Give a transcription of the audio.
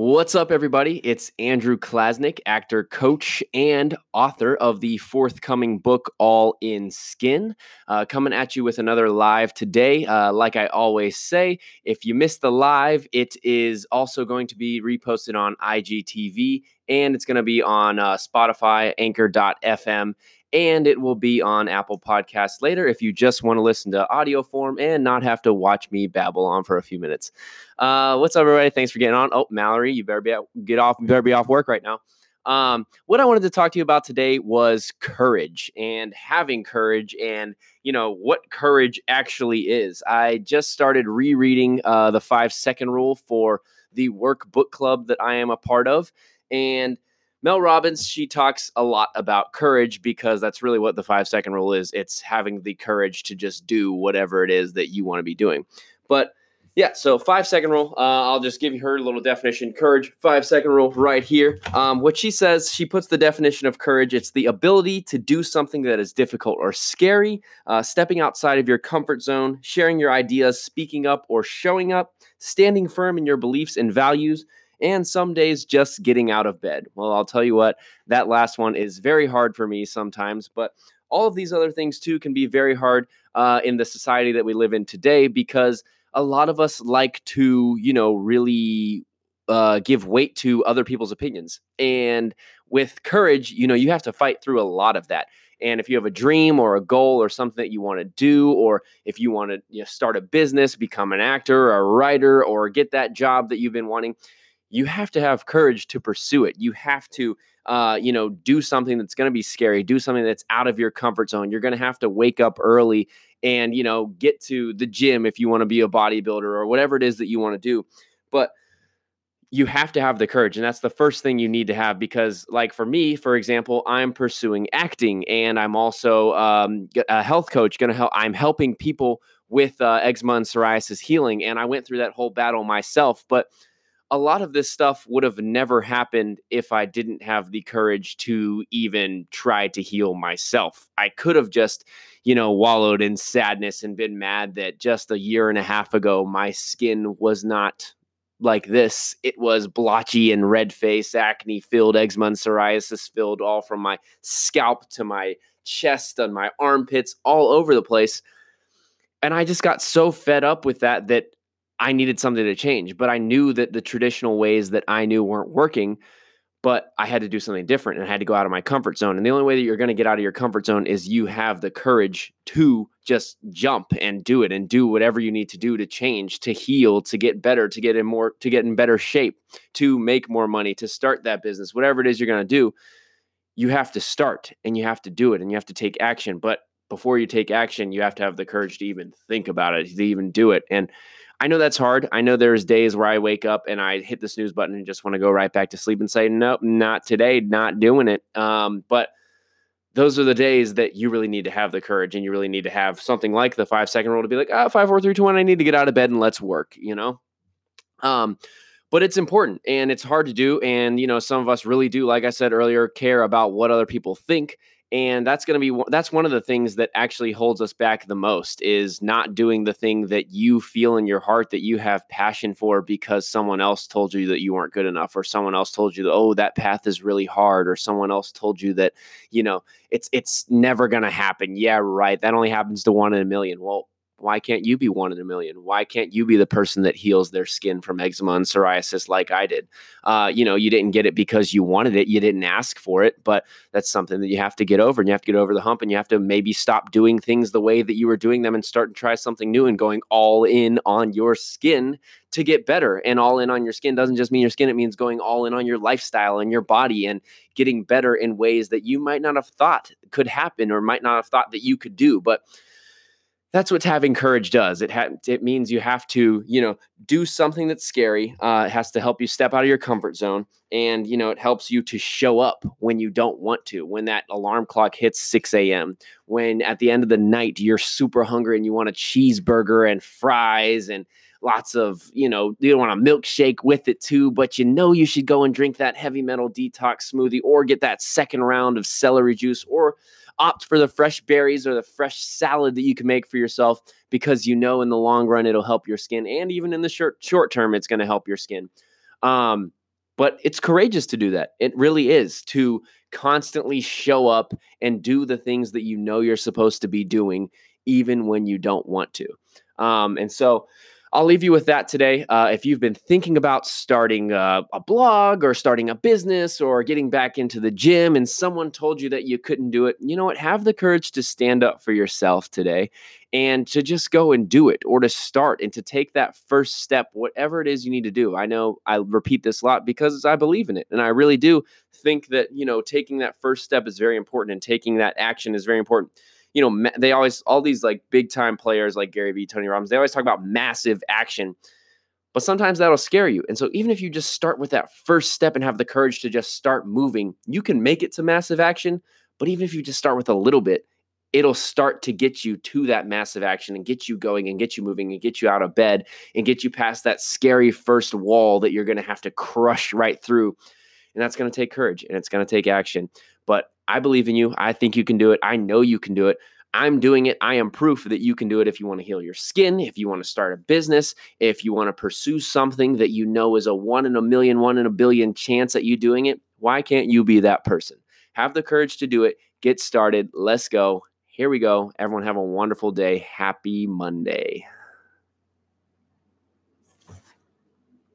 What's up, everybody? It's Andrew Klasnick, actor, coach, and author of the forthcoming book, All in Skin. Uh, coming at you with another live today. Uh, like I always say, if you missed the live, it is also going to be reposted on IGTV and it's going to be on uh, Spotify, Anchor.fm, and it will be on Apple Podcasts later if you just want to listen to audio form and not have to watch me babble on for a few minutes. Uh, what's up, everybody? Thanks for getting on. Oh, Mallory, you better be get off. You better be off work right now. Um, what I wanted to talk to you about today was courage and having courage, and you know what courage actually is. I just started rereading uh, the five second rule for the work book club that I am a part of, and Mel Robbins, she talks a lot about courage because that's really what the five second rule is. It's having the courage to just do whatever it is that you want to be doing. But yeah, so five second rule. Uh, I'll just give you her little definition. Courage, five second rule right here. Um, what she says, she puts the definition of courage it's the ability to do something that is difficult or scary, uh, stepping outside of your comfort zone, sharing your ideas, speaking up or showing up, standing firm in your beliefs and values, and some days just getting out of bed. Well, I'll tell you what, that last one is very hard for me sometimes, but all of these other things too can be very hard uh, in the society that we live in today because a lot of us like to, you know, really uh, give weight to other people's opinions. And with courage, you know, you have to fight through a lot of that. And if you have a dream or a goal or something that you want to do, or if you want to you know, start a business, become an actor, a writer, or get that job that you've been wanting, you have to have courage to pursue it. You have to, uh, you know, do something that's going to be scary, do something that's out of your comfort zone. You're going to have to wake up early and, you know, get to the gym if you want to be a bodybuilder or whatever it is that you want to do. But you have to have the courage and that's the first thing you need to have because like for me for example i'm pursuing acting and i'm also um, a health coach going to help i'm helping people with uh, eczema and psoriasis healing and i went through that whole battle myself but a lot of this stuff would have never happened if I didn't have the courage to even try to heal myself. I could have just, you know, wallowed in sadness and been mad that just a year and a half ago my skin was not like this. It was blotchy and red face, acne filled, eczema and psoriasis filled, all from my scalp to my chest and my armpits, all over the place. And I just got so fed up with that that I needed something to change, but I knew that the traditional ways that I knew weren't working. But I had to do something different and I had to go out of my comfort zone. And the only way that you're going to get out of your comfort zone is you have the courage to just jump and do it and do whatever you need to do to change, to heal, to get better, to get in more, to get in better shape, to make more money, to start that business, whatever it is you're going to do. You have to start and you have to do it and you have to take action. But before you take action, you have to have the courage to even think about it, to even do it. And I know that's hard. I know there's days where I wake up and I hit the snooze button and just want to go right back to sleep and say, nope, not today, not doing it. Um, but those are the days that you really need to have the courage and you really need to have something like the five second rule to be like, ah, oh, five, four, three, two, one, I need to get out of bed and let's work, you know? Um, but it's important and it's hard to do. And, you know, some of us really do, like I said earlier, care about what other people think and that's going to be that's one of the things that actually holds us back the most is not doing the thing that you feel in your heart that you have passion for because someone else told you that you weren't good enough or someone else told you that oh that path is really hard or someone else told you that you know it's it's never going to happen. Yeah right that only happens to one in a million. Well why can't you be one in a million? Why can't you be the person that heals their skin from eczema and psoriasis like I did? Uh, you know, you didn't get it because you wanted it, you didn't ask for it, but that's something that you have to get over, and you have to get over the hump, and you have to maybe stop doing things the way that you were doing them and start to try something new and going all in on your skin to get better. And all in on your skin doesn't just mean your skin; it means going all in on your lifestyle and your body and getting better in ways that you might not have thought could happen or might not have thought that you could do, but that's what having courage does. It ha- it means you have to, you know, do something that's scary. Uh, it has to help you step out of your comfort zone, and you know, it helps you to show up when you don't want to. When that alarm clock hits six a.m. When at the end of the night you're super hungry and you want a cheeseburger and fries and lots of, you know, you don't want a milkshake with it too, but you know you should go and drink that heavy metal detox smoothie or get that second round of celery juice or opt for the fresh berries or the fresh salad that you can make for yourself because you know in the long run it'll help your skin and even in the short short term it's going to help your skin. Um, But it's courageous to do that. It really is to constantly show up and do the things that you know you're supposed to be doing, even when you don't want to. Um, and so, I'll leave you with that today. Uh, if you've been thinking about starting a, a, blog or starting a business or getting back into the gym and someone told you that you couldn't do it, you know what? Have the courage to stand up for yourself today and to just go and do it or to start and to take that first step, whatever it is you need to do. I know I repeat this a lot because I believe in it. And I really do think that, you know, taking that first step is very important and taking that action is very important you know, they always all these like big time players like Gary Vee, Tony Robbins, they always talk about massive action. But sometimes that'll scare you. And so even if you just start with that first step and have the courage to just start moving, you can make it to massive action. But even if you just start with a little bit, it'll start to get you to that massive action and get you going and get you moving and get you out of bed and get you past that scary first wall that you're going to have to crush right through. And that's going to take courage and it's going to take action. But I believe in you. I think you can do it. I know you can do it. I'm doing it. I am proof that you can do it if you want to heal your skin, if you want to start a business, if you want to pursue something that you know is a one in a million, one in a billion chance at you doing it. Why can't you be that person? Have the courage to do it. Get started. Let's go. Here we go. Everyone have a wonderful day. Happy Monday.